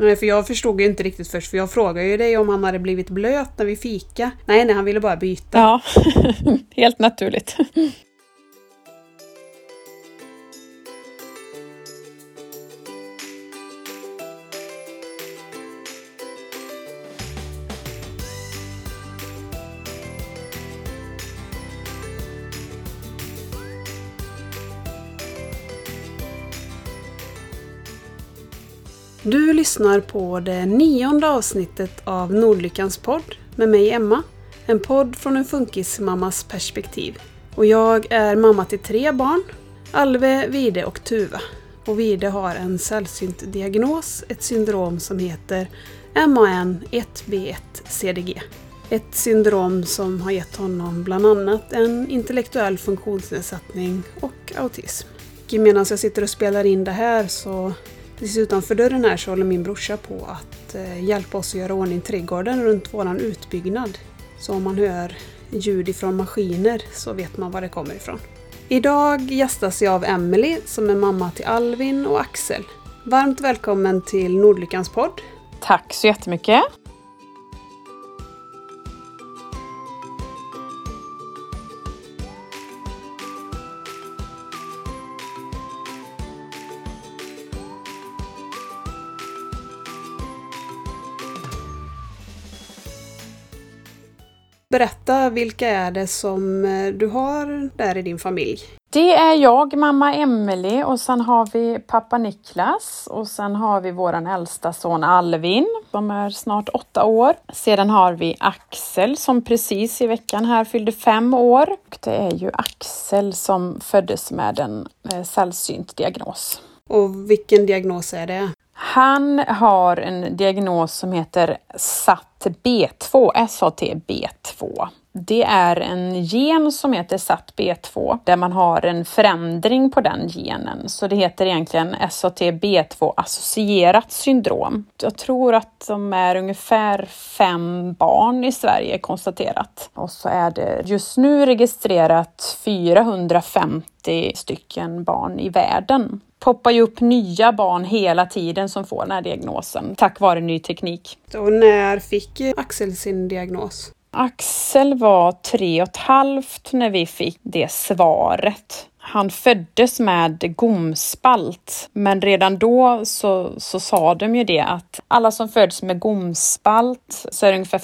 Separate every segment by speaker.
Speaker 1: Nej, för jag förstod ju inte riktigt först, för jag frågade ju dig om han hade blivit blöt när vi fika. Nej, nej, han ville bara byta.
Speaker 2: Ja, helt naturligt.
Speaker 1: Lyssnar på det nionde avsnittet av Nordlyckans podd med mig Emma. En podd från en funkismammas perspektiv. Och jag är mamma till tre barn. Alve, Vide och Tuva. Och Vide har en sällsynt diagnos, ett syndrom som heter MAN 1B1-CDG. Ett syndrom som har gett honom bland annat en intellektuell funktionsnedsättning och autism. Medan jag sitter och spelar in det här så Precis utanför dörren här så håller min brorsa på att eh, hjälpa oss att göra ordning trädgården runt våran utbyggnad. Så om man hör ljud ifrån maskiner så vet man var det kommer ifrån. Idag gästas jag av Emily som är mamma till Alvin och Axel. Varmt välkommen till Nordlyckans podd.
Speaker 2: Tack så jättemycket.
Speaker 1: Berätta, vilka är det som eh, du har där i din familj?
Speaker 2: Det är jag, mamma Emelie och sen har vi pappa Niklas och sen har vi våran äldsta son Alvin som är snart åtta år. Sedan har vi Axel som precis i veckan här fyllde fem år. Och det är ju Axel som föddes med en eh, sällsynt diagnos.
Speaker 1: Och vilken diagnos är det?
Speaker 2: Han har en diagnos som heter SAT-B2, SAT-B2. Det är en gen som heter SATB2, där man har en förändring på den genen. Så det heter egentligen SATB2-associerat syndrom. Jag tror att de är ungefär fem barn i Sverige konstaterat. Och så är det just nu registrerat 450 stycken barn i världen poppar ju upp nya barn hela tiden som får den här diagnosen tack vare ny teknik.
Speaker 1: Och när fick Axel sin diagnos?
Speaker 2: Axel var tre och ett halvt när vi fick det svaret. Han föddes med gomspalt, men redan då så, så sa de ju det att alla som föds med gomspalt så är det ungefär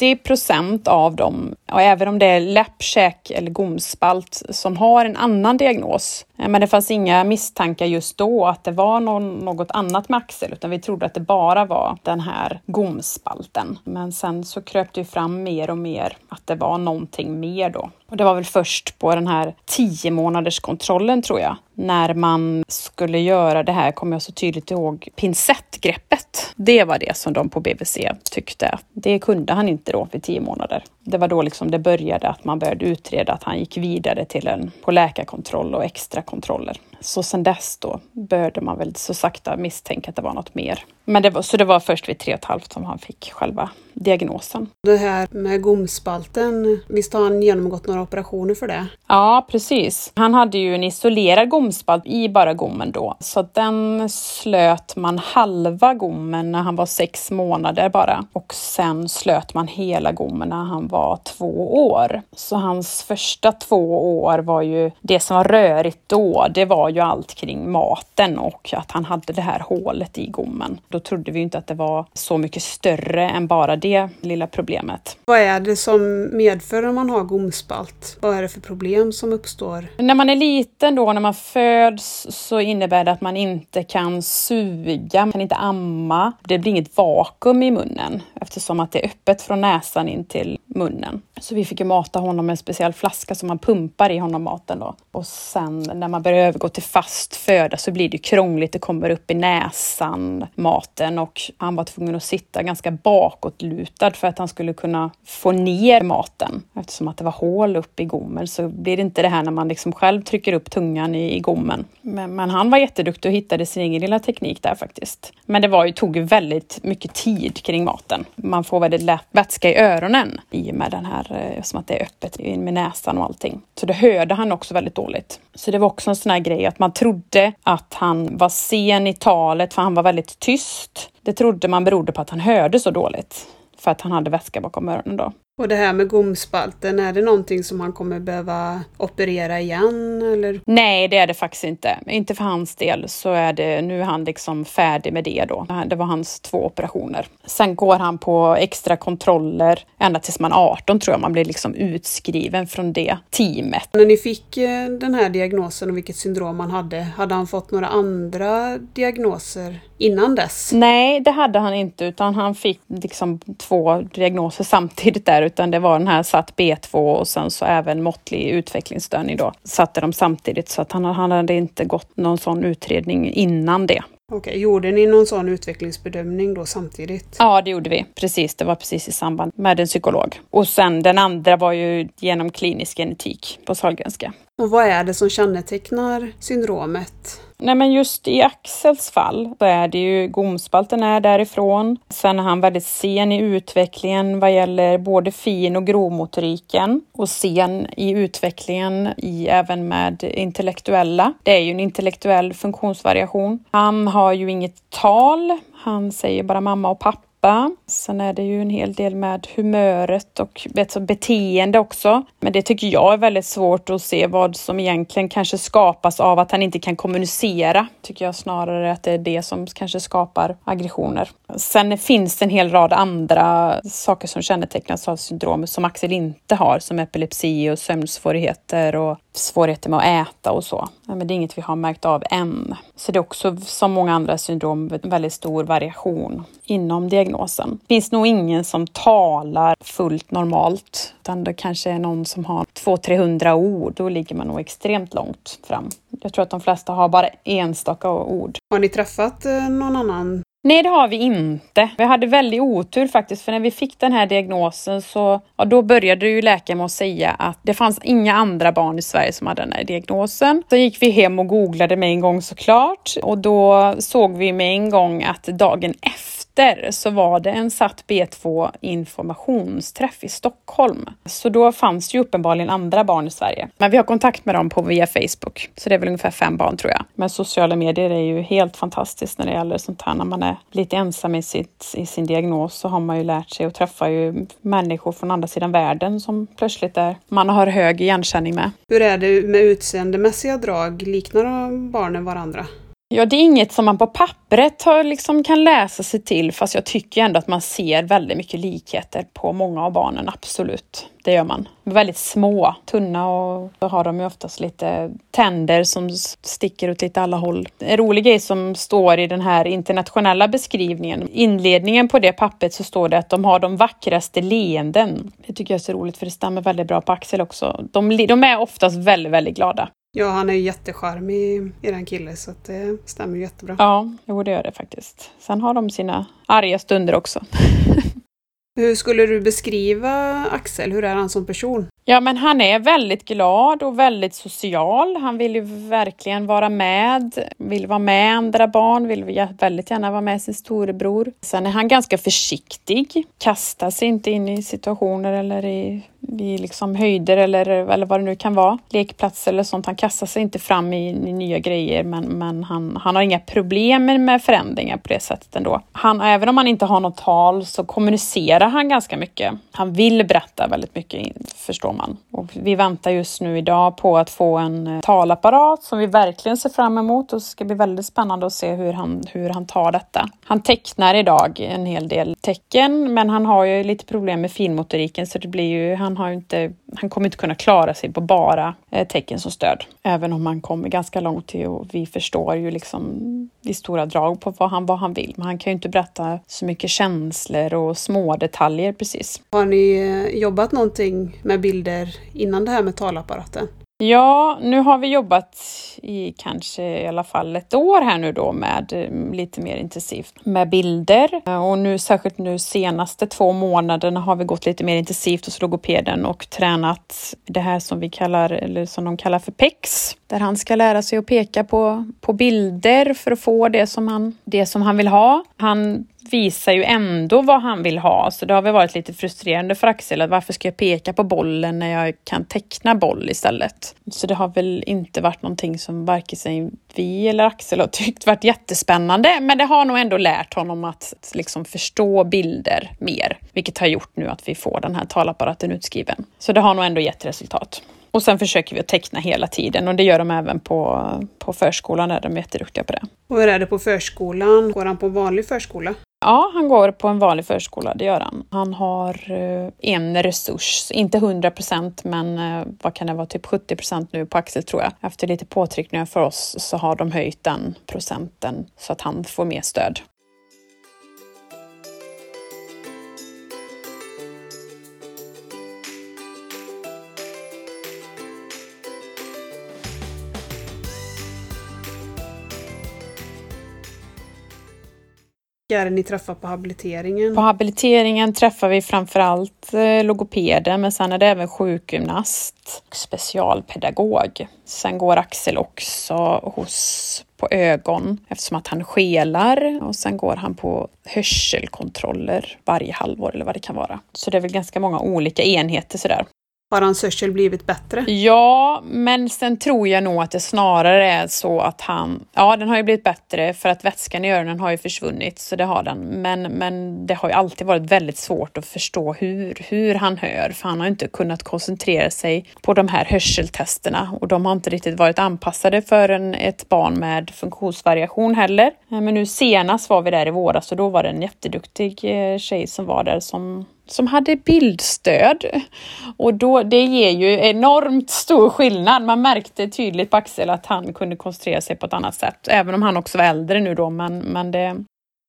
Speaker 2: 90 procent av dem, och även om det är läppkäk eller gomspalt som har en annan diagnos. Eh, men det fanns inga misstankar just då att det var någon, något annat med Axel, utan vi trodde att det bara var den här gomspalten. Men sen så kröp det fram mer och mer att det var någonting mer då. Och det var väl först på den här 10 månaders kontrollen tror jag, när man skulle göra det här, kommer jag så tydligt ihåg, pincettgreppet. Det var det som de på BVC tyckte. Det kunde han inte då vid tio månader. Det var då liksom det började, att man började utreda att han gick vidare till en på läkarkontroll och extra kontroller. Så sen dess då började man väl så sakta misstänka att det var något mer. Men det var, så det var först vid tre och ett halvt som han fick själva diagnosen.
Speaker 1: Det här med gomspalten, visst har han genomgått några operationer för det?
Speaker 2: Ja, precis. Han hade ju en isolerad gomspalt i bara gommen då, så den slöt man halva gommen när han var sex månader bara och sen slöt man hela gommen när han var två år. Så hans första två år var ju det som var rörigt då. Det var ju allt kring maten och att han hade det här hålet i gommen. Då trodde vi inte att det var så mycket större än bara det lilla problemet.
Speaker 1: Vad är det som medför om man har gomspalt? Vad är det för problem som uppstår?
Speaker 2: När man är liten då, när man föds, så innebär det att man inte kan suga, man kan inte amma. Det blir inget vakuum i munnen eftersom att det är öppet från näsan in till munnen. Så vi fick ju mata honom med en speciell flaska som man pumpar i honom maten då. Och sen när man börjar övergå till fast föda så blir det krångligt. Det kommer upp i näsan, maten och han var tvungen att sitta ganska bakåtlutad för att han skulle kunna få ner maten. Eftersom att det var hål upp i gommen så blir det inte det här när man liksom själv trycker upp tungan i, i gommen. Men, men, han var jätteduktig och hittade sin egen lilla teknik där faktiskt. Men det var ju, tog väldigt mycket tid kring maten. Man får väldigt lätt vätska i öronen i och med den här, eh, som att det är öppet in med näsan och allting. Så det hörde han också väldigt dåligt. Så det var också en sån här grej att man trodde att han var sen i talet för han var väldigt tyst. Det trodde man berodde på att han hörde så dåligt för att han hade vätska bakom öronen då.
Speaker 1: Och det här med gomspalten, är det någonting som han kommer behöva operera igen eller?
Speaker 2: Nej, det är det faktiskt inte. Inte för hans del så är det, nu är han liksom färdig med det då. Det var hans två operationer. Sen går han på extra kontroller ända tills man är 18 tror jag man blir liksom utskriven från det teamet.
Speaker 1: När ni fick eh, den här diagnosen och vilket syndrom han hade, hade han fått några andra diagnoser innan dess?
Speaker 2: Nej, det hade han inte utan han fick liksom två diagnoser samtidigt där utan det var den här satt B2 och sen så även måttlig utvecklingsstörning då. Satte de samtidigt så att han, han hade inte gått någon sån utredning innan det.
Speaker 1: Okej, gjorde ni någon sån utvecklingsbedömning då samtidigt?
Speaker 2: Ja, det gjorde vi. Precis, det var precis i samband med en psykolog. Och sen den andra var ju genom klinisk genetik på Sahlgrenska.
Speaker 1: Och vad är det som kännetecknar syndromet?
Speaker 2: Nej men just i Axels fall så är det ju gomspalten är därifrån. Sen är han väldigt sen i utvecklingen vad gäller både fin och grovmotoriken och sen i utvecklingen i även med intellektuella. Det är ju en intellektuell funktionsvariation. Han har ju inget tal. Han säger bara mamma och pappa pappa. Sen är det ju en hel del med humöret och beteende också. Men det tycker jag är väldigt svårt att se vad som egentligen kanske skapas av att han inte kan kommunicera. Tycker jag snarare att det är det som kanske skapar aggressioner. Sen finns det en hel rad andra saker som kännetecknas av syndromet som Axel inte har, som epilepsi och sömnsvårigheter och svårigheter med att äta och så. Men det är inget vi har märkt av än. Så det är också som många andra syndrom väldigt stor variation inom diagnosen. Det finns nog ingen som talar fullt normalt, utan det kanske är någon som har 200-300 ord. Då ligger man nog extremt långt fram. Jag tror att de flesta har bara enstaka ord.
Speaker 1: Har ni träffat eh, någon annan
Speaker 2: Nej, det har vi inte. Vi hade väldigt otur faktiskt, för när vi fick den här diagnosen så ja, då började ju läkaren med att säga att det fanns inga andra barn i Sverige som hade den här diagnosen. Så gick vi hem och googlade med en gång såklart och då såg vi med en gång att dagen efter så var det en satt B2 informationsträff i Stockholm. Så då fanns det ju uppenbarligen andra barn i Sverige. Men vi har kontakt med dem på via Facebook, så det är väl ungefär fem barn tror jag. Men sociala medier är ju helt fantastiskt när det gäller sånt här. När man är lite ensam i, sitt, i sin diagnos så har man ju lärt sig och träffar ju människor från andra sidan världen som plötsligt är, man har hög igenkänning med.
Speaker 1: Hur är det med utseendemässiga drag? Liknar barnen varandra?
Speaker 2: Ja, det är inget som man på pappret har, liksom kan läsa sig till, fast jag tycker ändå att man ser väldigt mycket likheter på många av barnen, absolut. Det gör man. Väldigt små, tunna och då har de ju oftast lite tänder som sticker åt lite alla håll. En rolig grej som står i den här internationella beskrivningen, inledningen på det pappret så står det att de har de vackraste leenden. Det tycker jag är så roligt för det stämmer väldigt bra på Axel också. De, de är oftast väldigt, väldigt glada.
Speaker 1: Ja, han är ju jättecharmig, eran kille, så det stämmer jättebra.
Speaker 2: Ja, jo det gör det faktiskt. Sen har de sina arga stunder också.
Speaker 1: Hur skulle du beskriva Axel? Hur är han som person?
Speaker 2: Ja, men han är väldigt glad och väldigt social. Han vill ju verkligen vara med, vill vara med andra barn, vill väldigt gärna vara med sin storebror. Sen är han ganska försiktig, kastar sig inte in i situationer eller i, i liksom höjder eller, eller vad det nu kan vara, lekplatser eller sånt. Han kastar sig inte fram i, i nya grejer, men, men han, han har inga problem med förändringar på det sättet ändå. Han, även om han inte har något tal så kommunicerar han ganska mycket. Han vill berätta väldigt mycket, förstås förstår man. Och vi väntar just nu idag på att få en eh, talapparat som vi verkligen ser fram emot och det ska bli väldigt spännande att se hur han, hur han tar detta. Han tecknar idag en hel del tecken, men han har ju lite problem med finmotoriken så det blir ju, han har ju inte, han kommer inte kunna klara sig på bara eh, tecken som stöd. Även om han kommer ganska långt till och vi förstår ju liksom i stora drag på vad han, vad han vill. Men han kan ju inte berätta så mycket känslor och små detaljer precis.
Speaker 1: Har ni eh, jobbat någonting med bilder innan det här med talapparaten?
Speaker 2: Ja, nu har vi jobbat i kanske i alla fall ett år här nu då med eh, lite mer intensivt med bilder eh, och nu särskilt nu senaste två månaderna har vi gått lite mer intensivt hos logopeden och tränat det här som vi kallar, eller som de kallar för PEX, där han ska lära sig att peka på, på bilder för att få det som han, det som han vill ha. Han visar ju ändå vad han vill ha, så det har väl varit lite frustrerande för Axel att varför ska jag peka på bollen när jag kan teckna boll istället? Så det har väl inte varit någonting som varken vi eller Axel har tyckt varit jättespännande, men det har nog ändå lärt honom att liksom förstå bilder mer, vilket har gjort nu att vi får den här talapparaten utskriven. Så det har nog ändå gett resultat. Och sen försöker vi att teckna hela tiden och det gör de även på, på förskolan, där de är jätteduktiga på det.
Speaker 1: Och hur är det på förskolan? Går han på vanlig förskola?
Speaker 2: Ja, han går på en vanlig förskola, det gör han. Han har eh, en resurs, inte 100 procent, men eh, vad kan det vara, typ 70 procent nu på Axel tror jag. Efter lite påtryckningar för oss så har de höjt den procenten så att han får mer stöd.
Speaker 1: Är det ni träffar på habiliteringen?
Speaker 2: På habiliteringen träffar vi framförallt eh, logopeden men sen är det även sjukgymnast och specialpedagog. Sen går Axel också hos på ögon eftersom att han skelar och sen går han på hörselkontroller varje halvår eller vad det kan vara. Så det är väl ganska många olika enheter sådär.
Speaker 1: Har hans hörsel blivit bättre?
Speaker 2: Ja, men sen tror jag nog att det snarare är så att han... Ja, den har ju blivit bättre för att vätskan i öronen har ju försvunnit, så det har den. Men, men det har ju alltid varit väldigt svårt att förstå hur, hur han hör, för han har inte kunnat koncentrera sig på de här hörseltesterna och de har inte riktigt varit anpassade för en, ett barn med funktionsvariation heller. Eh, men nu senast var vi där i våras och då var det en jätteduktig eh, tjej som var där som som hade bildstöd. Och då, det ger ju enormt stor skillnad. Man märkte tydligt på Axel att han kunde koncentrera sig på ett annat sätt. Även om han också var äldre nu då, men, men det...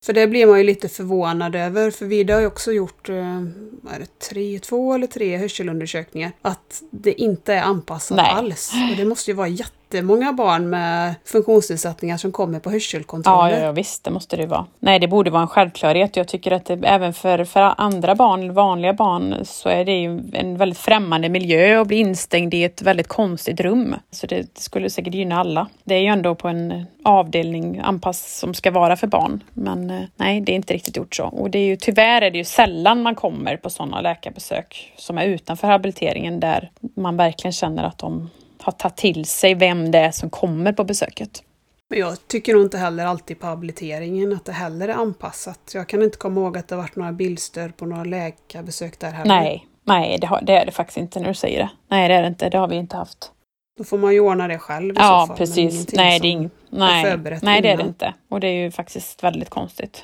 Speaker 1: För det blir man ju lite förvånad över, för Vida har ju också gjort eh, är det tre, två eller tre hörselundersökningar. Att det inte är anpassat
Speaker 2: Nej.
Speaker 1: alls. Och det måste ju vara jätte jättemånga barn med funktionsnedsättningar som kommer på hörselkontroller.
Speaker 2: Ja, ja, visst, det måste det vara. Nej, det borde vara en självklarhet. Jag tycker att det, även för, för andra barn, vanliga barn, så är det ju en väldigt främmande miljö att bli instängd i ett väldigt konstigt rum. Så det, det skulle säkert gynna alla. Det är ju ändå på en avdelning anpass som ska vara för barn. Men eh, nej, det är inte riktigt gjort så. Och det är ju, tyvärr är det ju sällan man kommer på sådana läkarbesök som är utanför habiliteringen där man verkligen känner att de har tagit till sig vem det är som kommer på besöket.
Speaker 1: Men jag tycker nog inte heller alltid på habiliteringen att det heller är anpassat. Jag kan inte komma ihåg att det varit några bildstöd på några läkarbesök där heller.
Speaker 2: Nej, nej det, har, det är det faktiskt inte när du säger det. Nej, det är det inte. Det har vi inte haft.
Speaker 1: Då får man ju ordna det själv i
Speaker 2: ja,
Speaker 1: så fall.
Speaker 2: precis. Nej, det är, ing- nej, nej det är det inte. Och det är ju faktiskt väldigt konstigt.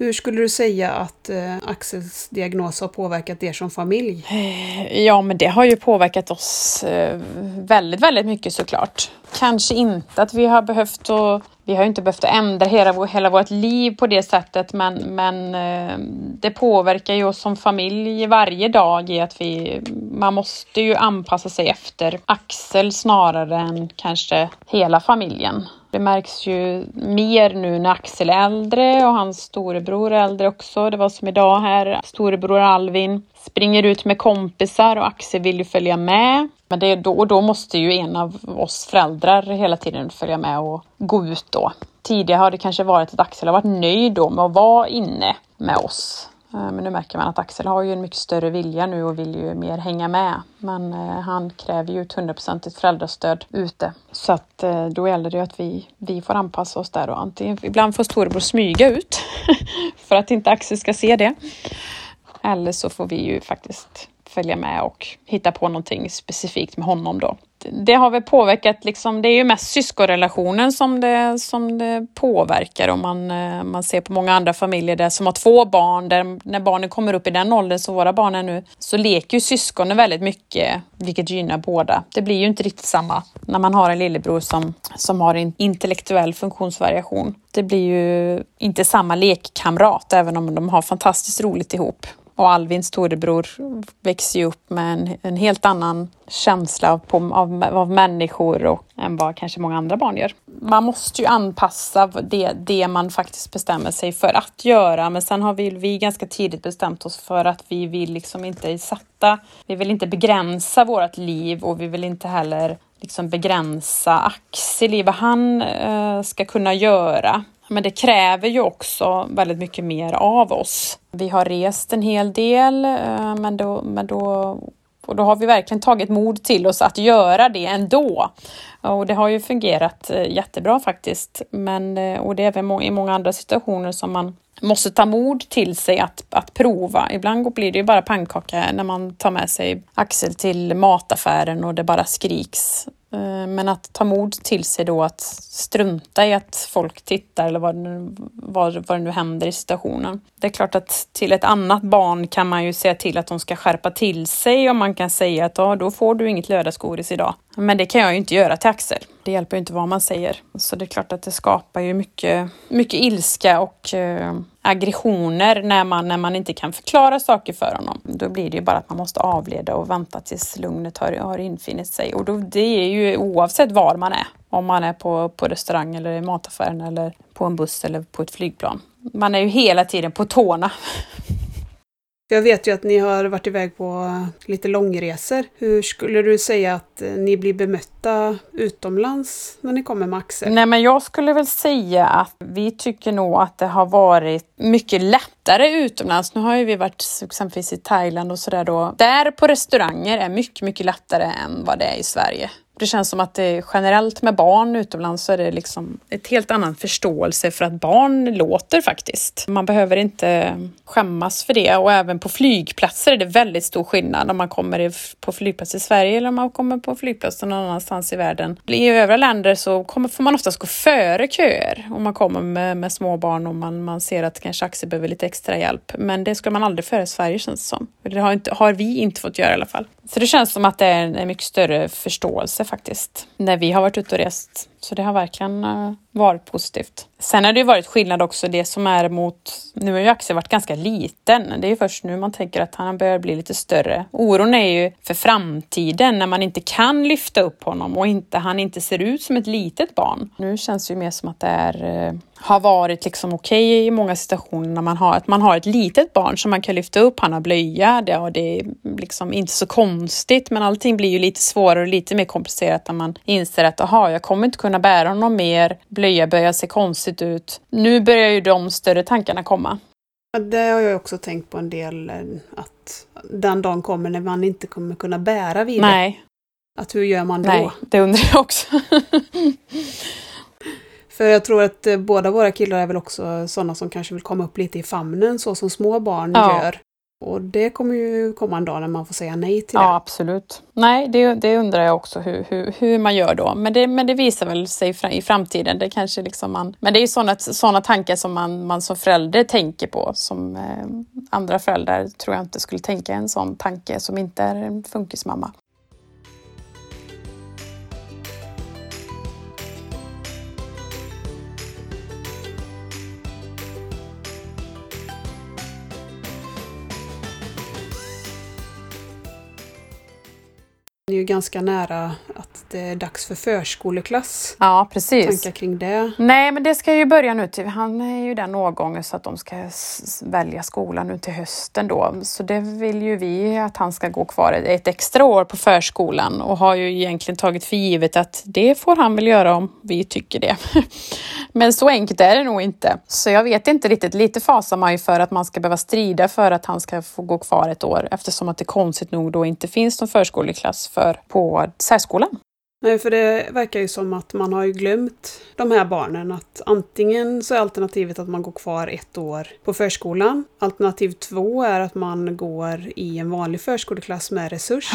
Speaker 1: Hur skulle du säga att eh, Axels diagnos har påverkat er som familj?
Speaker 2: Eh, ja, men det har ju påverkat oss eh, väldigt, väldigt mycket såklart. Kanske inte att vi har behövt att vi har inte behövt ändra hela, hela vårt liv på det sättet men, men eh, det påverkar ju oss som familj varje dag i att vi, man måste ju anpassa sig efter Axel snarare än kanske hela familjen. Det märks ju mer nu när Axel är äldre och hans storebror är äldre också. Det var som idag här, storebror Alvin springer ut med kompisar och Axel vill ju följa med. Men det är då och då måste ju en av oss föräldrar hela tiden följa med och gå ut då. Tidigare har det kanske varit att Axel har varit nöjd då med att vara inne med oss. Eh, men nu märker man att Axel har ju en mycket större vilja nu och vill ju mer hänga med. Men eh, han kräver ju ett hundraprocentigt föräldrastöd ute. Så att eh, då gäller det att vi, vi får anpassa oss där och antingen, ibland får storebror smyga ut för att inte Axel ska se det. Eller så får vi ju faktiskt följa med och hitta på någonting specifikt med honom då. Det har väl påverkat, liksom, det är ju mest syskonrelationen som det, som det påverkar om man, eh, man ser på många andra familjer där som har två barn, där när barnen kommer upp i den åldern som våra barn är nu, så leker ju syskonen väldigt mycket, vilket gynnar båda. Det blir ju inte riktigt samma när man har en lillebror som, som har en intellektuell funktionsvariation. Det blir ju inte samma lekkamrat, även om de har fantastiskt roligt ihop och Alvins storebror, växer ju upp med en, en helt annan känsla på, av, av människor och, än vad kanske många andra barn gör. Man måste ju anpassa det, det man faktiskt bestämmer sig för att göra, men sen har vi, vi ganska tidigt bestämt oss för att vi vill liksom inte sätta, vi vill inte begränsa vårt liv och vi vill inte heller liksom begränsa Axel i vad han eh, ska kunna göra. Men det kräver ju också väldigt mycket mer av oss. Vi har rest en hel del, eh, men då, men då och då har vi verkligen tagit mod till oss att göra det ändå. Och det har ju fungerat eh, jättebra faktiskt. Men, eh, och det är även i många andra situationer som man måste ta mod till sig att, att prova. Ibland blir det ju bara pannkaka när man tar med sig Axel till mataffären och det bara skriks. Eh, men att ta mod till sig då att strunta i att folk tittar eller vad, vad, vad det nu händer i situationen. Det är klart att till ett annat barn kan man ju säga till att de ska skärpa till sig och man kan säga att ja, då får du inget lördagsgodis idag. Men det kan jag ju inte göra till Axel. Det hjälper ju inte vad man säger. Så det är klart att det skapar ju mycket, mycket ilska och eh, aggressioner när man, när man inte kan förklara saker för honom. Då blir det ju bara att man måste avleda och vänta tills lugnet har, har infinit sig. Och då, det är ju oavsett var man är. Om man är på, på restaurang eller i mataffären eller på en buss eller på ett flygplan. Man är ju hela tiden på tårna.
Speaker 1: Jag vet ju att ni har varit iväg på lite långresor. Hur skulle du säga att eh, ni blir bemötta utomlands när ni kommer med Axel?
Speaker 2: Nej, men jag skulle väl säga att vi tycker nog att det har varit mycket lättare utomlands. Nu har ju vi varit exempelvis i Thailand och sådär då. Där på restauranger är mycket, mycket lättare än vad det är i Sverige. Det känns som att det generellt med barn utomlands så är det liksom ett helt annan förståelse för att barn låter faktiskt. Man behöver inte skämmas för det och även på flygplatser är det väldigt stor skillnad om man kommer på flygplats i Sverige eller om man kommer på flygplats någon annanstans i världen. I övriga länder så kommer, får man oftast gå före köer om man kommer med, med små barn och man, man ser att kanske Axel behöver lite extra hjälp. Men det ska man aldrig föra i Sverige känns det som. Det har, inte, har vi inte fått göra i alla fall. Så det känns som att det är en mycket större förståelse faktiskt när vi har varit ute och rest. Så det har verkligen eh, varit positivt. Sen har det ju varit skillnad också det som är mot, nu har ju Axel varit ganska liten. Det är ju först nu man tänker att han börjar bli lite större. Oron är ju för framtiden när man inte kan lyfta upp honom och inte, han inte ser ut som ett litet barn. Nu känns det ju mer som att det är eh, har varit liksom okej okay i många situationer när man har, att man har ett litet barn som man kan lyfta upp, han har blöja, det, och det är liksom inte så konstigt men allting blir ju lite svårare och lite mer komplicerat när man inser att aha, jag kommer inte kunna bära honom mer, blöja börjar se konstigt ut. Nu börjar ju de större tankarna komma.
Speaker 1: Ja, det har jag också tänkt på en del, eh, att den dagen kommer när man inte kommer kunna bära vidare.
Speaker 2: Nej.
Speaker 1: Att hur gör man då?
Speaker 2: Nej, det undrar jag också.
Speaker 1: För jag tror att eh, båda våra killar är väl också sådana som kanske vill komma upp lite i famnen så som små barn ja. gör. Och det kommer ju komma en dag när man får säga nej till det.
Speaker 2: Ja, absolut. Nej, det, det undrar jag också hur, hur, hur man gör då. Men det, men det visar väl sig i framtiden. Det kanske liksom man, men det är ju sådana, sådana tankar som man, man som förälder tänker på. Som eh, andra föräldrar tror jag inte skulle tänka en sån tanke som inte är en funkismamma.
Speaker 1: Är ju ganska nära att det är dags för förskoleklass.
Speaker 2: Ja, precis.
Speaker 1: Tankar kring det?
Speaker 2: Nej, men det ska ju börja nu till, han är ju den årgången så att de ska välja skola nu till hösten då. Så det vill ju vi att han ska gå kvar ett extra år på förskolan och har ju egentligen tagit för givet att det får han väl göra om vi tycker det. Men så enkelt är det nog inte. Så jag vet inte riktigt. Lite fasar man ju för att man ska behöva strida för att han ska få gå kvar ett år eftersom att det konstigt nog då inte finns någon förskoleklass för på särskolan.
Speaker 1: Nej, för det verkar ju som att man har glömt de här barnen. Att antingen så är alternativet att man går kvar ett år på förskolan. Alternativ två är att man går i en vanlig förskoleklass med resurs.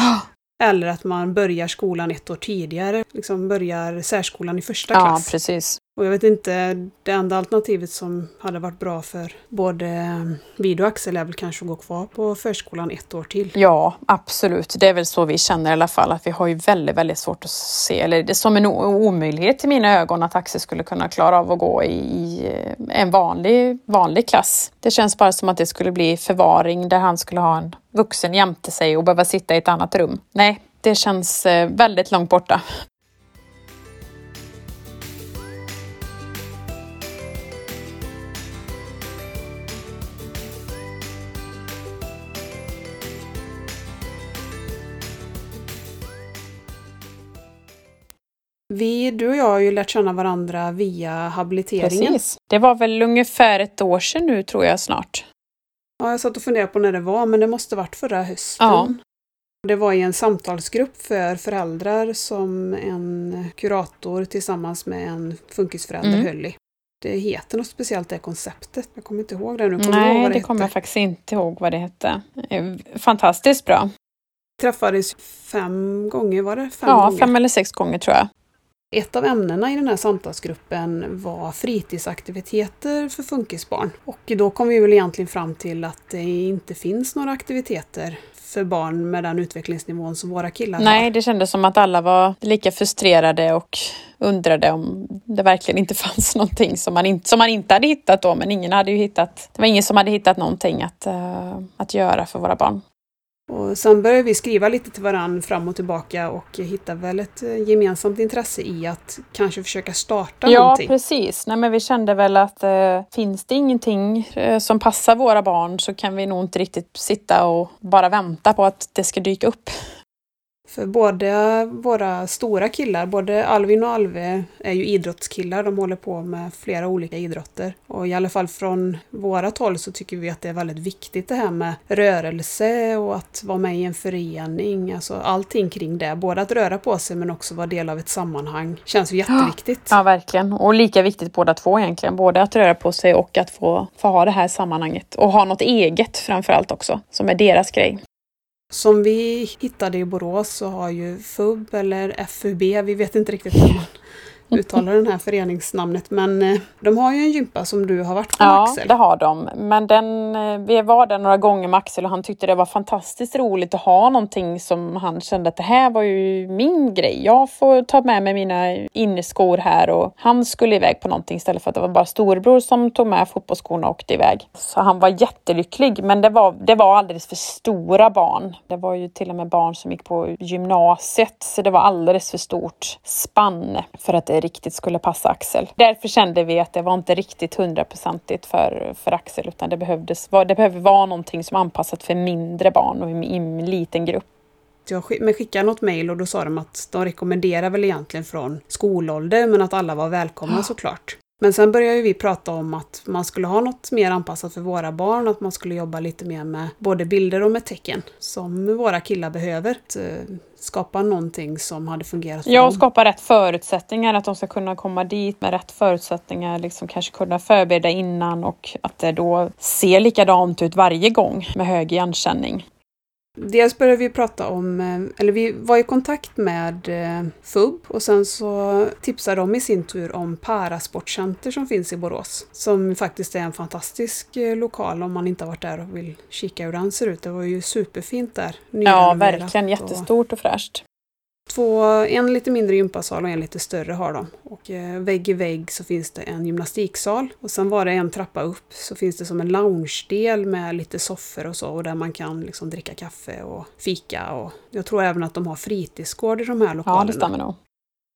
Speaker 1: Eller att man börjar skolan ett år tidigare, liksom börjar särskolan i första klass.
Speaker 2: Ja, precis.
Speaker 1: Och jag vet inte, det enda alternativet som hade varit bra för både ehm, Vid och Axel är väl kanske att gå kvar på förskolan ett år till.
Speaker 2: Ja, absolut. Det är väl så vi känner i alla fall, att vi har ju väldigt, väldigt svårt att se, eller det är som en omöjlighet i mina ögon att Axel skulle kunna klara av att gå i eh, en vanlig, vanlig klass. Det känns bara som att det skulle bli förvaring där han skulle ha en vuxen jämte sig och behöva sitta i ett annat rum. Nej, det känns eh, väldigt långt borta.
Speaker 1: Vi, du och jag har ju lärt känna varandra via habiliteringen. Precis.
Speaker 2: Det var väl ungefär ett år sedan nu tror jag snart.
Speaker 1: Ja, jag satt och funderade på när det var, men det måste varit förra hösten. Ja. Det var i en samtalsgrupp för föräldrar som en kurator tillsammans med en funkisförälder mm. höll i. Det heter något speciellt det konceptet. Jag kommer inte ihåg det nu.
Speaker 2: Kommer Nej, det, det kommer jag faktiskt inte ihåg vad det hette. Fantastiskt bra.
Speaker 1: Träffades fem gånger, var det?
Speaker 2: Fem ja, gånger? fem eller sex gånger tror jag.
Speaker 1: Ett av ämnena i den här samtalsgruppen var fritidsaktiviteter för funkisbarn. Och då kom vi väl egentligen fram till att det inte finns några aktiviteter för barn med den utvecklingsnivån som våra killar
Speaker 2: Nej, har. Nej, det kändes som att alla var lika frustrerade och undrade om det verkligen inte fanns någonting som man, in, som man inte hade hittat då, men ingen hade ju hittat, det var ingen som hade hittat någonting att, uh, att göra för våra barn.
Speaker 1: Och sen började vi skriva lite till varandra fram och tillbaka och hitta väl ett eh, gemensamt intresse i att kanske försöka starta
Speaker 2: ja,
Speaker 1: någonting.
Speaker 2: Ja, precis. Nej, men vi kände väl att eh, finns det ingenting eh, som passar våra barn så kan vi nog inte riktigt sitta och bara vänta på att det ska dyka upp.
Speaker 1: För båda våra stora killar, både Alvin och Alve, är ju idrottskillar. De håller på med flera olika idrotter. Och i alla fall från vårat håll så tycker vi att det är väldigt viktigt det här med rörelse och att vara med i en förening. Alltså allting kring det. Både att röra på sig men också vara del av ett sammanhang. Känns ju jätteviktigt.
Speaker 2: Ja, verkligen. Och lika viktigt båda två egentligen. Både att röra på sig och att få, få ha det här sammanhanget. Och ha något eget framförallt också, som är deras grej.
Speaker 1: Som vi hittade i Borås så har ju FUB eller FUB, vi vet inte riktigt hur man uttalar den här föreningsnamnet. Men eh, de har ju en gympa som du har varit på
Speaker 2: ja,
Speaker 1: Axel.
Speaker 2: Ja, det har de. Men den, eh, vi var där några gånger med Axel och han tyckte det var fantastiskt roligt att ha någonting som han kände att det här var ju min grej. Jag får ta med mig mina inneskor här och han skulle iväg på någonting istället för att det var bara storebror som tog med fotbollsskorna och åkte iväg. Så han var jättelycklig. Men det var, det var alldeles för stora barn. Det var ju till och med barn som gick på gymnasiet så det var alldeles för stort spann för att riktigt skulle passa Axel. Därför kände vi att det var inte riktigt hundraprocentigt för, för Axel utan det, behövdes, det behöver vara någonting som anpassat för mindre barn och i en liten grupp.
Speaker 1: Jag skickade något mejl och då sa de att de rekommenderar väl egentligen från skolålder men att alla var välkomna såklart. Men sen började vi prata om att man skulle ha något mer anpassat för våra barn, att man skulle jobba lite mer med både bilder och med tecken som våra killar behöver. Att eh, skapa någonting som hade fungerat för
Speaker 2: ja,
Speaker 1: dem.
Speaker 2: och skapa rätt förutsättningar, att de ska kunna komma dit med rätt förutsättningar, liksom kanske kunna förbereda innan och att det då ser likadant ut varje gång med hög igenkänning.
Speaker 1: Dels började vi prata om, eh, eller vi var i kontakt med eh, FUB och sen så tipsade de i sin tur om Parasportcenter som finns i Borås. Som faktiskt är en fantastisk eh, lokal om man inte har varit där och vill kika hur den ser ut. Det var ju superfint där.
Speaker 2: Ja, verkligen jättestort och fräscht.
Speaker 1: Två, en lite mindre gympasal och en lite större har de. Och eh, vägg i vägg så finns det en gymnastiksal. Och sen var det en trappa upp så finns det som en loungedel med lite soffor och så. Och där man kan liksom dricka kaffe och fika. Och jag tror även att de har fritidsgård i de här lokalerna.
Speaker 2: Ja, det stämmer nog.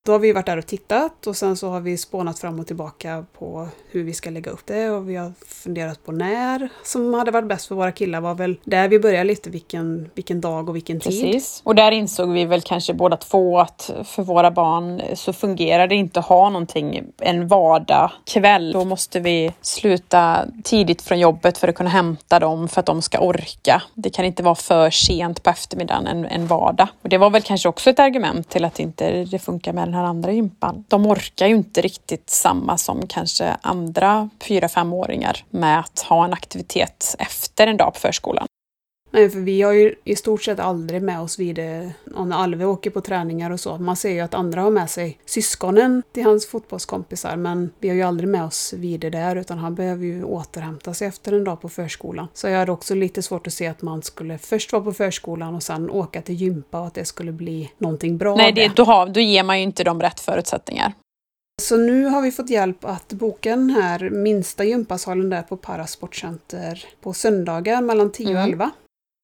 Speaker 1: Då har vi varit där och tittat och sen så har vi spånat fram och tillbaka på hur vi ska lägga upp det och vi har funderat på när som hade varit bäst för våra killar var väl där vi började lite vilken, vilken dag och vilken
Speaker 2: Precis.
Speaker 1: tid.
Speaker 2: Precis. Och där insåg vi väl kanske båda två att för våra barn så fungerar det inte att ha någonting en vardag kväll. Då måste vi sluta tidigt från jobbet för att kunna hämta dem för att de ska orka. Det kan inte vara för sent på eftermiddagen en, en vardag. Och det var väl kanske också ett argument till att inte det funkar med den här andra gympan. De orkar ju inte riktigt samma som kanske andra fyra femåringar med att ha en aktivitet efter en dag på förskolan.
Speaker 1: Nej, för vi har ju i stort sett aldrig med oss vid det, när Alve åker på träningar och så. Man ser ju att andra har med sig syskonen till hans fotbollskompisar, men vi har ju aldrig med oss vid det där, utan han behöver ju återhämta sig efter en dag på förskolan. Så jag hade också lite svårt att se att man skulle först vara på förskolan och sen åka till gympa och att det skulle bli någonting bra
Speaker 2: Nej, det, då, har, då ger man ju inte dem rätt förutsättningar.
Speaker 1: Så nu har vi fått hjälp att boka den här minsta gympasalen där på Parasportcenter på söndagar mellan 10 och 11. Mm.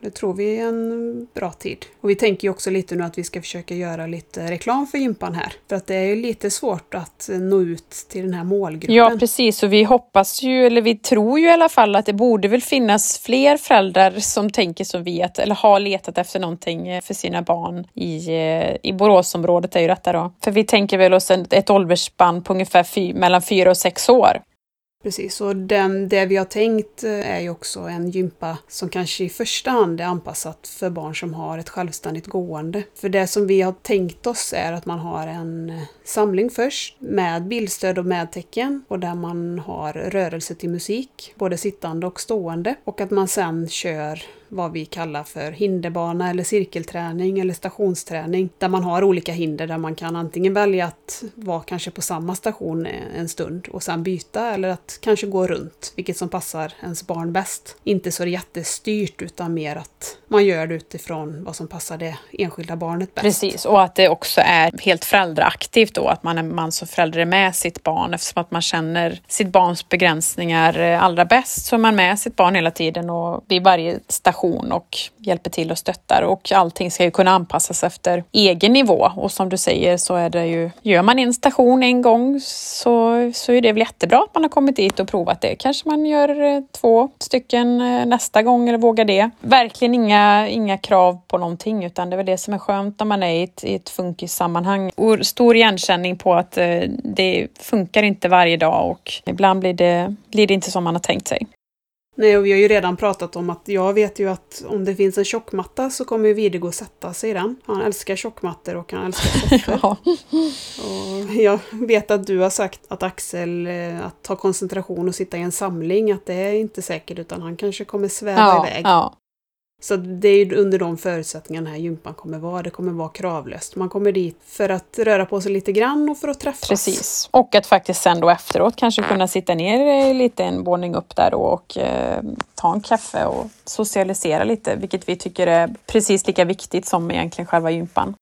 Speaker 1: Det tror vi är en bra tid. Och vi tänker ju också lite nu att vi ska försöka göra lite reklam för gympan här. För att det är ju lite svårt att nå ut till den här målgruppen.
Speaker 2: Ja precis, och vi hoppas ju, eller vi tror ju i alla fall att det borde väl finnas fler föräldrar som tänker som vi, att, eller har letat efter någonting eh, för sina barn i, eh, i Boråsområdet är ju detta då. För vi tänker väl oss ett åldersspann på ungefär fy, mellan fyra och sex år.
Speaker 1: Precis, och den, det vi har tänkt eh, är ju också en gympa som kanske i första hand är anpassat för barn som har ett självständigt gående. För det som vi har tänkt oss är att man har en eh, samling först med bildstöd och medtecken och där man har rörelse till musik, både sittande och stående. Och att man sen kör vad vi kallar för hinderbana eller cirkelträning eller stationsträning. Där man har olika hinder där man kan antingen välja att vara kanske på samma station en stund och sen byta eller att kanske gå runt, vilket som passar ens barn bäst. Inte så jättestyrt utan mer att man gör det utifrån vad som passar det enskilda barnet bäst.
Speaker 2: Precis, och att det också är helt föräldraaktivt då, att man, är, man som förälder är med sitt barn eftersom att man känner sitt barns begränsningar eh, allra bäst så är man med sitt barn hela tiden och vid varje station relation och hjälper till och stöttar och allting ska ju kunna anpassas efter egen nivå och som du säger så är det ju, gör man en station en gång så, så är det väl jättebra att man har kommit dit och provat det. Kanske man gör eh, två stycken eh, nästa gång eller vågar det. Verkligen inga, inga krav på någonting utan det är väl det som är skönt när man är i ett, i ett funkissammanhang. Och stor igenkänning på att eh, det funkar inte varje dag och ibland blir det, blir det inte som man har tänkt sig.
Speaker 1: Nej, och vi har ju redan pratat om att jag vet ju att om det finns en tjockmatta så kommer Vidego sätta sig i den. Han älskar tjockmattor och han älskar soffor. ja. och jag vet att du har sagt att Axel, eh, att ta koncentration och sitta i en samling, att det är inte säkert utan han kanske kommer sväva ja, iväg. Ja. Så det är under de förutsättningarna den här gympan kommer vara. Det kommer vara kravlöst. Man kommer dit för att röra på sig lite grann och för att träffas.
Speaker 2: Precis. Och att faktiskt sen då efteråt kanske kunna sitta ner lite en våning upp där och eh, ta en kaffe och socialisera lite, vilket vi tycker är precis lika viktigt som egentligen själva gympan.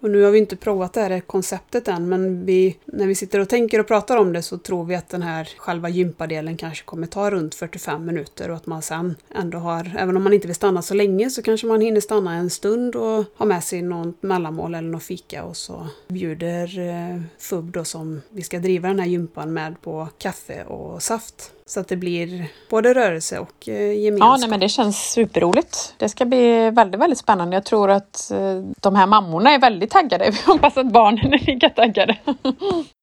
Speaker 1: Och nu har vi inte provat det här konceptet än, men vi, när vi sitter och tänker och pratar om det så tror vi att den här själva gympadelen kanske kommer ta runt 45 minuter och att man sen ändå har, även om man inte vill stanna så länge, så kanske man hinner stanna en stund och ha med sig något mellanmål eller något fika och så bjuder eh, FUB då som vi ska driva den här gympan med på kaffe och saft. Så att det blir både rörelse och eh, gemenskap.
Speaker 2: Ja, nej, men det känns superroligt. Det ska bli väldigt, väldigt spännande. Jag tror att eh, de här mammorna är väldigt taggade. Vi hoppas att barnen är lika taggade.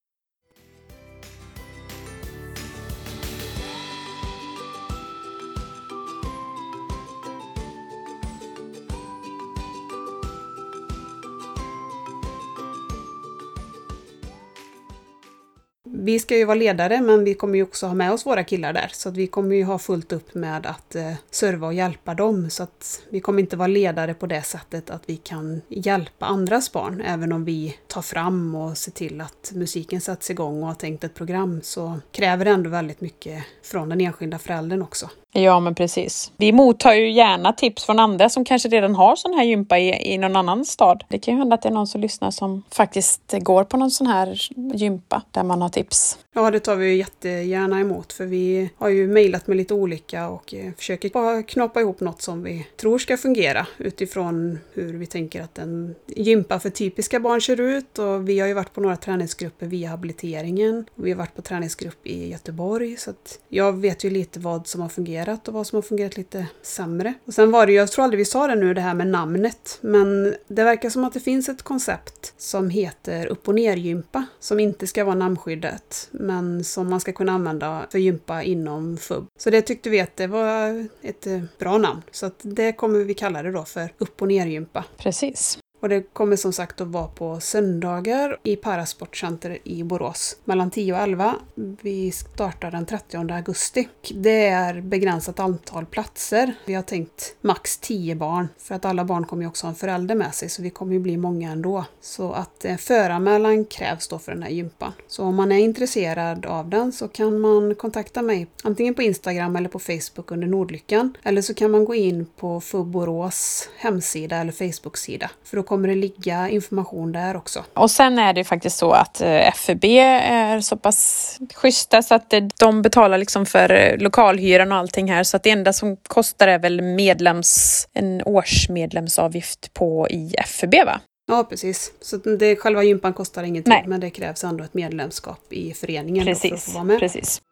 Speaker 1: vi ska ju vara ledare men vi kommer ju också ha med oss våra killar där. Så att vi kommer ju ha fullt upp med att eh, serva och hjälpa dem. Så att vi kommer inte vara ledare på det sättet att vi kan hjälpa andras barn. Även om vi tar fram och ser till att musiken sätts igång och har tänkt ett program så kräver det ändå väldigt mycket från den enskilda föräldern också.
Speaker 2: Ja, men precis. Vi mottar ju gärna tips från andra som kanske redan har sån här gympa i, i någon annan stad. Det kan ju hända att det är någon som lyssnar som faktiskt går på någon sån här gympa där man har tips.
Speaker 1: Ja, det tar vi ju jättegärna emot för vi har ju mejlat med lite olika och eh, försöker bara knoppa ihop något som vi tror ska fungera utifrån hur vi tänker att en gympa för typiska barn ser ut. Och vi har ju varit på några träningsgrupper via habiliteringen. Vi har varit på träningsgrupp i Göteborg så att jag vet ju lite vad som har fungerat och vad som har fungerat lite sämre. Och sen var det ju, jag tror aldrig vi sa det nu, det här med namnet, men det verkar som att det finns ett koncept som heter upp och ner-gympa som inte ska vara namnskyddat men som man ska kunna använda för gympa inom FUB. Så det tyckte vi att det var ett eh, bra namn. Så att det kommer vi kalla det då för upp och ner-gympa.
Speaker 2: Precis.
Speaker 1: Och det kommer som sagt att vara på söndagar i Parasportcenter i Borås. Mellan 10 och 11. Vi startar den 30 augusti. Det är begränsat antal platser. Vi har tänkt max 10 barn. För att alla barn kommer ju också ha en förälder med sig så vi kommer ju bli många ändå. Så att eh, föranmälan krävs då för den här gympan. Så om man är intresserad av den så kan man kontakta mig antingen på Instagram eller på Facebook under Nordlyckan. Eller så kan man gå in på FUB Borås hemsida eller Facebook-sida. För då kommer det ligga information där också.
Speaker 2: Och sen är det faktiskt så att eh, FUB är så pass schyssta så att de betalar liksom för eh, lokalhyran och allting här så att det enda som kostar är väl medlems, en årsmedlemsavgift på i FUB va?
Speaker 1: Ja, precis. Så det, själva gympan kostar ingenting, Nej. men det krävs ändå ett medlemskap i föreningen
Speaker 2: precis,
Speaker 1: för att få vara med.
Speaker 2: Precis.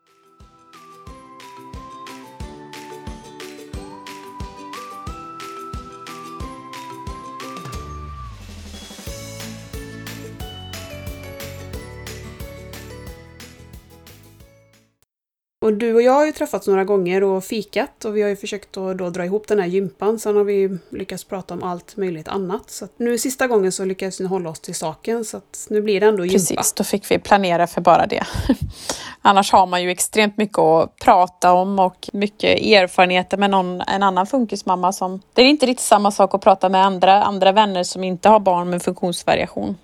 Speaker 1: Och du och jag har ju träffats några gånger och fikat och vi har ju försökt att då dra ihop den här gympan. Sen har vi lyckats prata om allt möjligt annat. Så nu sista gången så lyckades vi hålla oss till saken så att nu blir det ändå gympa.
Speaker 2: Precis, då fick vi planera för bara det. Annars har man ju extremt mycket att prata om och mycket erfarenheter med någon, en annan funkismamma som... Det är inte riktigt samma sak att prata med andra, andra vänner som inte har barn med funktionsvariation.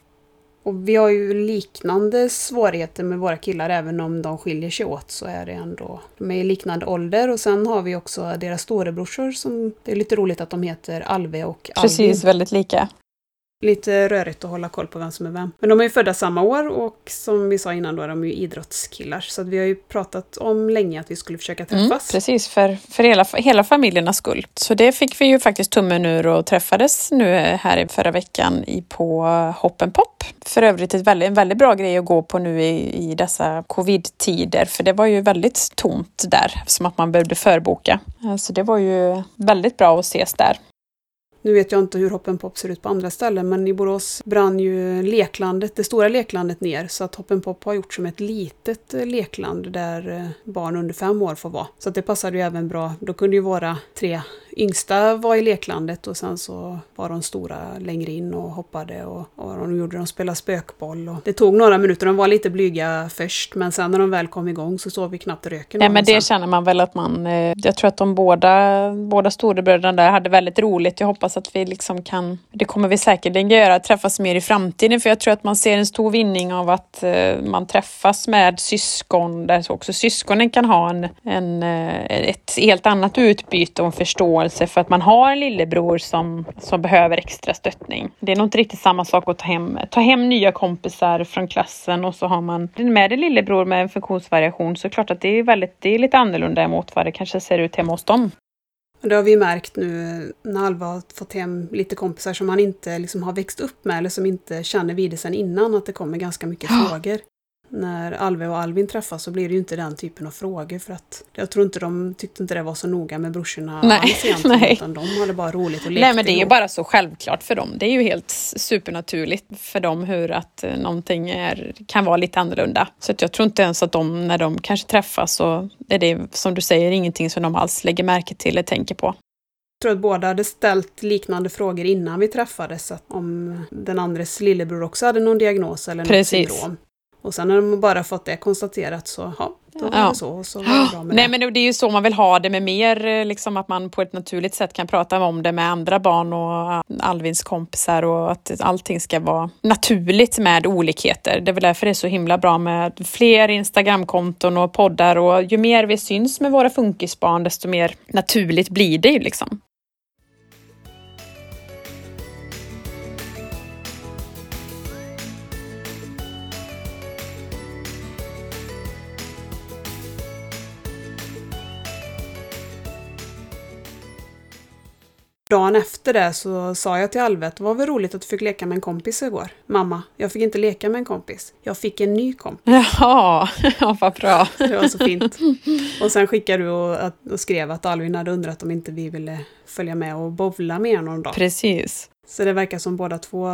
Speaker 1: Och vi har ju liknande svårigheter med våra killar, även om de skiljer sig åt så är det ändå... De är i liknande ålder. Och sen har vi också deras storebrorsor som... Det är lite roligt att de heter Alve och
Speaker 2: Alvin. Precis, väldigt lika
Speaker 1: lite rörigt att hålla koll på vem som är vem. Men de är ju födda samma år och som vi sa innan då är de ju idrottskillar. Så vi har ju pratat om länge att vi skulle försöka mm, träffas.
Speaker 2: Mm, precis, för, för hela, hela familjernas skull. Så det fick vi ju faktiskt tummen ur och träffades nu här i förra veckan i, på Hoppen Pop. För övrigt ett väldigt, en väldigt bra grej att gå på nu i, i dessa covid-tider. För det var ju väldigt tomt där, som att man behövde förboka. Så det var ju väldigt bra att ses där.
Speaker 1: Nu vet jag inte hur Hoppen Pop ser ut på andra ställen, men i Borås brann ju leklandet, det stora leklandet ner, så att Hoppen Pop har gjort som ett litet eh, lekland där eh, barn under fem år får vara. Så det passade ju även bra. Då kunde ju våra tre yngsta var i leklandet och sen så var de stora längre in och hoppade och, och de gjorde de spelade spökboll. Och det tog några minuter, de var lite blyga först men sen när de väl kom igång så såg vi knappt röken
Speaker 2: Nej men det känner man väl att man, eh, jag tror att de båda, båda storebröderna där hade väldigt roligt. Jag hoppas att vi liksom kan, det kommer vi säkerligen göra, träffas mer i framtiden för jag tror att man ser en stor vinning av att eh, man träffas med syskon där också syskonen kan ha en, en, eh, ett helt annat utbyte och en förståelse för att man har en lillebror som, som behöver extra stöttning. Det är nog inte riktigt samma sak att ta hem, ta hem nya kompisar från klassen och så har man med en lillebror med en funktionsvariation så klart att det är, väldigt, det är lite annorlunda mot vad det kanske ser ut hemma hos dem.
Speaker 1: Det har vi märkt nu när Alva har fått hem lite kompisar som han inte liksom har växt upp med eller som inte känner vid det sedan innan, att det kommer ganska mycket frågor när Alve och Alvin träffas så blir det ju inte den typen av frågor för att jag tror inte de tyckte inte det var så noga med brorsorna
Speaker 2: nej, alls egentligen, nej.
Speaker 1: utan de hade bara roligt och lekte.
Speaker 2: Nej men det är ju bara så självklart för dem. Det är ju helt supernaturligt för dem hur att eh, någonting är, kan vara lite annorlunda. Så att jag tror inte ens att de, när de kanske träffas så är det som du säger ingenting som de alls lägger märke till eller tänker på.
Speaker 1: Jag tror att båda hade ställt liknande frågor innan vi träffades. Att om den andres lillebror också hade någon diagnos eller något Precis. syndrom. Och sen när de bara fått det konstaterat så, ja, då var det så. Och så var det bra med
Speaker 2: Nej, det. men det är ju så man vill ha det med mer, eh, liksom att man på ett naturligt sätt kan prata om det med andra barn och eh, Alvins kompisar och att allting ska vara naturligt med olikheter. Det är väl därför det är så himla bra med fler Instagramkonton och poddar och ju mer vi syns med våra funkisbarn desto mer naturligt blir det ju liksom.
Speaker 1: Dagen efter det så sa jag till Alve att det var väl roligt att du fick leka med en kompis igår. Mamma, jag fick inte leka med en kompis. Jag fick en ny kompis.
Speaker 2: Jaha, ja, vad bra.
Speaker 1: Det var så fint. Och sen skickade du och, och skrev att Alvin hade undrat om inte vi ville följa med och bovla med någon dag.
Speaker 2: Precis.
Speaker 1: Så det verkar som båda två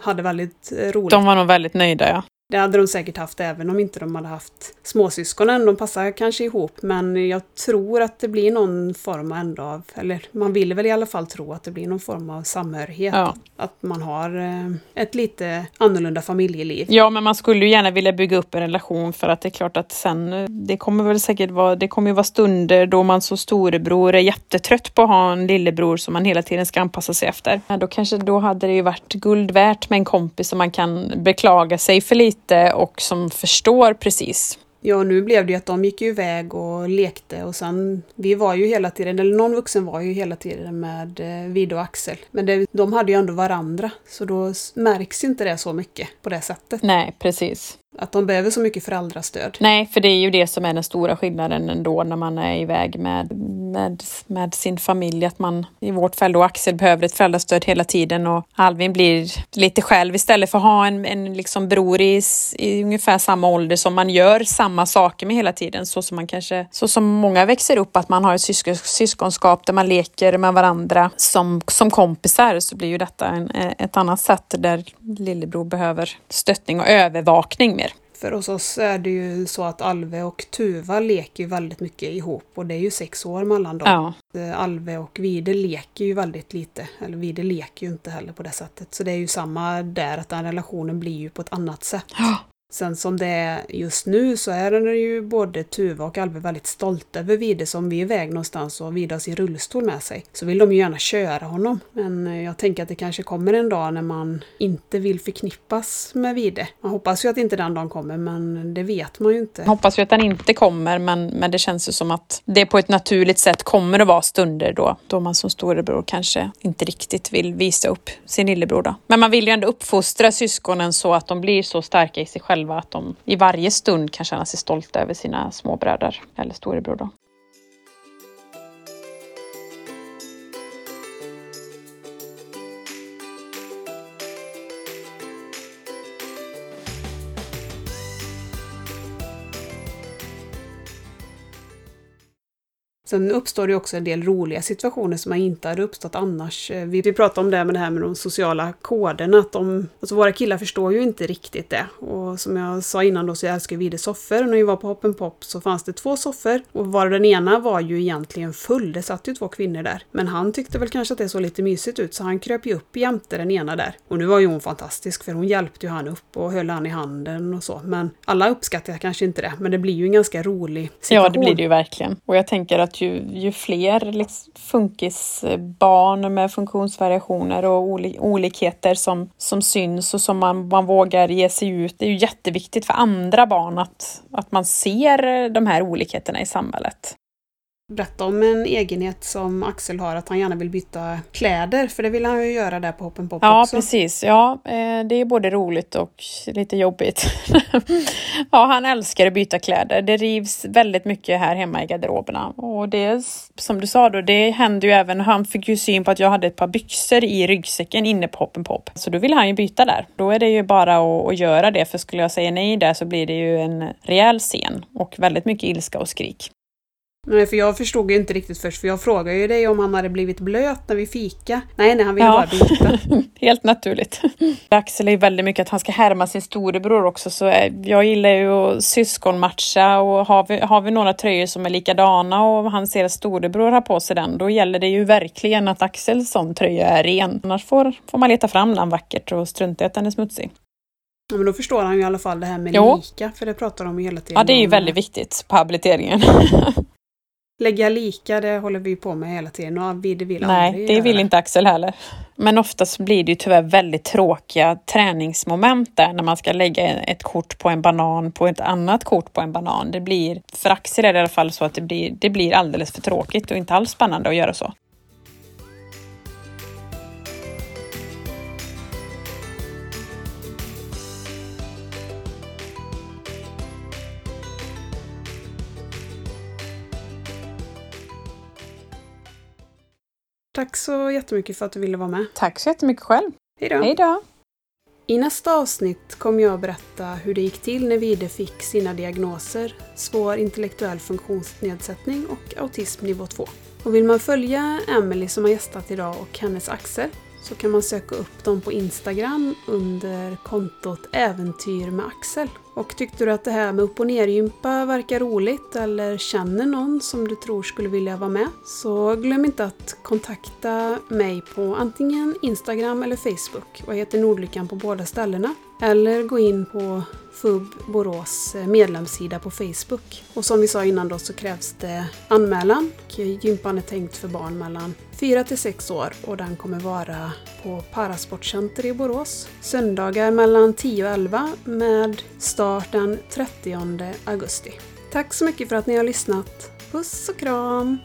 Speaker 1: hade väldigt roligt.
Speaker 2: De var nog väldigt nöjda, ja.
Speaker 1: Det hade de säkert haft även om inte de hade haft småsyskonen. De passar kanske ihop men jag tror att det blir någon form ändå av, eller man vill väl i alla fall tro att det blir någon form av samhörighet.
Speaker 2: Ja.
Speaker 1: Att man har eh, ett lite annorlunda familjeliv.
Speaker 2: Ja, men man skulle ju gärna vilja bygga upp en relation för att det är klart att sen, eh, det kommer väl säkert vara, det kommer ju vara stunder då man som storebror är jättetrött på att ha en lillebror som man hela tiden ska anpassa sig efter. Ja, då kanske, då hade det ju varit guld värt med en kompis som man kan beklaga sig för lite och som förstår precis
Speaker 1: Ja, nu blev det ju att de gick ju iväg och lekte och sen, vi var ju hela tiden, eller någon vuxen var ju hela tiden med eh, Vide och Axel. Men det, de hade ju ändå varandra, så då märks inte det så mycket på det sättet.
Speaker 2: Nej, precis.
Speaker 1: Att de behöver så mycket föräldrastöd.
Speaker 2: Nej, för det är ju det som är den stora skillnaden ändå när man är iväg med, med, med sin familj. Att man, i vårt fall då Axel behöver ett föräldrastöd hela tiden och Alvin blir lite själv istället för att ha en, en liksom bror i, i ungefär samma ålder som man gör samma saker med hela tiden. Så som man kanske, så som många växer upp, att man har ett syskon, syskonskap där man leker med varandra som, som kompisar så blir ju detta en, ett annat sätt där lillebror behöver stöttning och övervakning
Speaker 1: för hos oss är det ju så att Alve och Tuva leker väldigt mycket ihop och det är ju sex år mellan dem. Ja. Eh, Alve och Vide leker ju väldigt lite, eller Vide leker ju inte heller på det sättet. Så det är ju samma där, att den relationen blir ju på ett annat sätt. Ja. Sen som det är just nu så är den ju både Tuva och Alve väldigt stolta över Vide. Så om vi är iväg någonstans och Vide har sin rullstol med sig så vill de ju gärna köra honom. Men eh, jag tänker att det kanske kommer en dag när man inte vill förknippas med Vide. Man hoppas ju att inte den dagen kommer men det vet man ju inte.
Speaker 2: Jag hoppas ju att den inte kommer men, men det känns ju som att det på ett naturligt sätt kommer att vara stunder då, då man som storebror kanske inte riktigt vill visa upp sin lillebror. Då. Men man vill ju ändå uppfostra syskonen så att de blir så starka i sig själva själva att de i varje stund kan känna sig stolta över sina småbröder eller storebror. Då.
Speaker 1: Sen uppstår det också en del roliga situationer som inte hade uppstått annars. Eh, vi, vi pratade om det med det här med de sociala koderna. Att de, alltså våra killar förstår ju inte riktigt det. Och som jag sa innan då så älskar vi soffor. När vi var på Hoppen Pop så fanns det två soffor. Och var den ena var ju egentligen full. Det satt ju två kvinnor där. Men han tyckte väl kanske att det såg lite mysigt ut så han kröp ju upp jämte den ena där. Och nu var ju hon fantastisk för hon hjälpte ju han upp och höll han i handen och så. Men alla uppskattar kanske inte det. Men det blir ju en ganska rolig situation.
Speaker 2: Ja, det blir det ju verkligen. Och jag tänker att ju, ju fler liksom, funkisbarn med funktionsvariationer och olikheter som, som syns och som man, man vågar ge sig ut. Det är ju jätteviktigt för andra barn att, att man ser de här olikheterna i samhället
Speaker 1: berätta om en egenhet som Axel har, att han gärna vill byta kläder, för det vill han ju göra där på Hoppen Pop
Speaker 2: ja,
Speaker 1: också.
Speaker 2: Ja, precis. Ja, eh, det är både roligt och lite jobbigt. ja, han älskar att byta kläder. Det rivs väldigt mycket här hemma i garderoberna. Och det, som du sa då, det händer ju även, han fick ju syn på att jag hade ett par byxor i ryggsäcken inne på Hoppen Pop. Så då vill han ju byta där. Då är det ju bara att, att göra det, för skulle jag säga nej där så blir det ju en rejäl scen och väldigt mycket ilska och skrik.
Speaker 1: Nej, för jag förstod ju inte riktigt först, för jag frågade ju dig om han hade blivit blöt när vi fika. Nej, nej, han ville ja. bara byta.
Speaker 2: Helt naturligt. Axel är ju väldigt mycket att han ska härma sin storebror också, så eh, jag gillar ju att syskonmatcha och har vi, har vi några tröjor som är likadana och han ser att storebror har på sig den, då gäller det ju verkligen att Axels sån tröja är ren. Annars får, får man leta fram den vackert och strunta i att den är smutsig.
Speaker 1: Ja, men då förstår han ju i alla fall det här med jo. lika, för det pratar de ju hela tiden
Speaker 2: Ja, det är ju väldigt viktigt på habiliteringen.
Speaker 1: Lägga lika, det håller vi på med hela tiden och vi det vill
Speaker 2: Nej, det vill inte Axel heller. Men oftast blir det ju tyvärr väldigt tråkiga träningsmoment där när man ska lägga ett kort på en banan på ett annat kort på en banan. Det blir, för Axel är det i alla fall så att det blir, det blir alldeles för tråkigt och inte alls spännande att göra så.
Speaker 1: Tack så jättemycket för att du ville vara med.
Speaker 2: Tack så jättemycket själv.
Speaker 1: Hejdå.
Speaker 2: Hejdå.
Speaker 1: I nästa avsnitt kommer jag att berätta hur det gick till när Vide fick sina diagnoser svår intellektuell funktionsnedsättning och autism nivå 2. Och vill man följa Emily som har gästat idag och hennes Axel så kan man söka upp dem på Instagram under kontot Äventyr med Axel. Och tyckte du att det här med upp och nergympa verkar roligt eller känner någon som du tror skulle vilja vara med så glöm inte att kontakta mig på antingen Instagram eller Facebook jag heter Nordlyckan på båda ställena. Eller gå in på FUB Borås eh, medlemssida på Facebook. Och som vi sa innan då så krävs det anmälan. Gympan är tänkt för barn mellan 4 till 6 år och den kommer vara på Parasportcenter i Borås. Söndagar mellan 10 och 11 med start den 30 augusti. Tack så mycket för att ni har lyssnat. Puss och kram!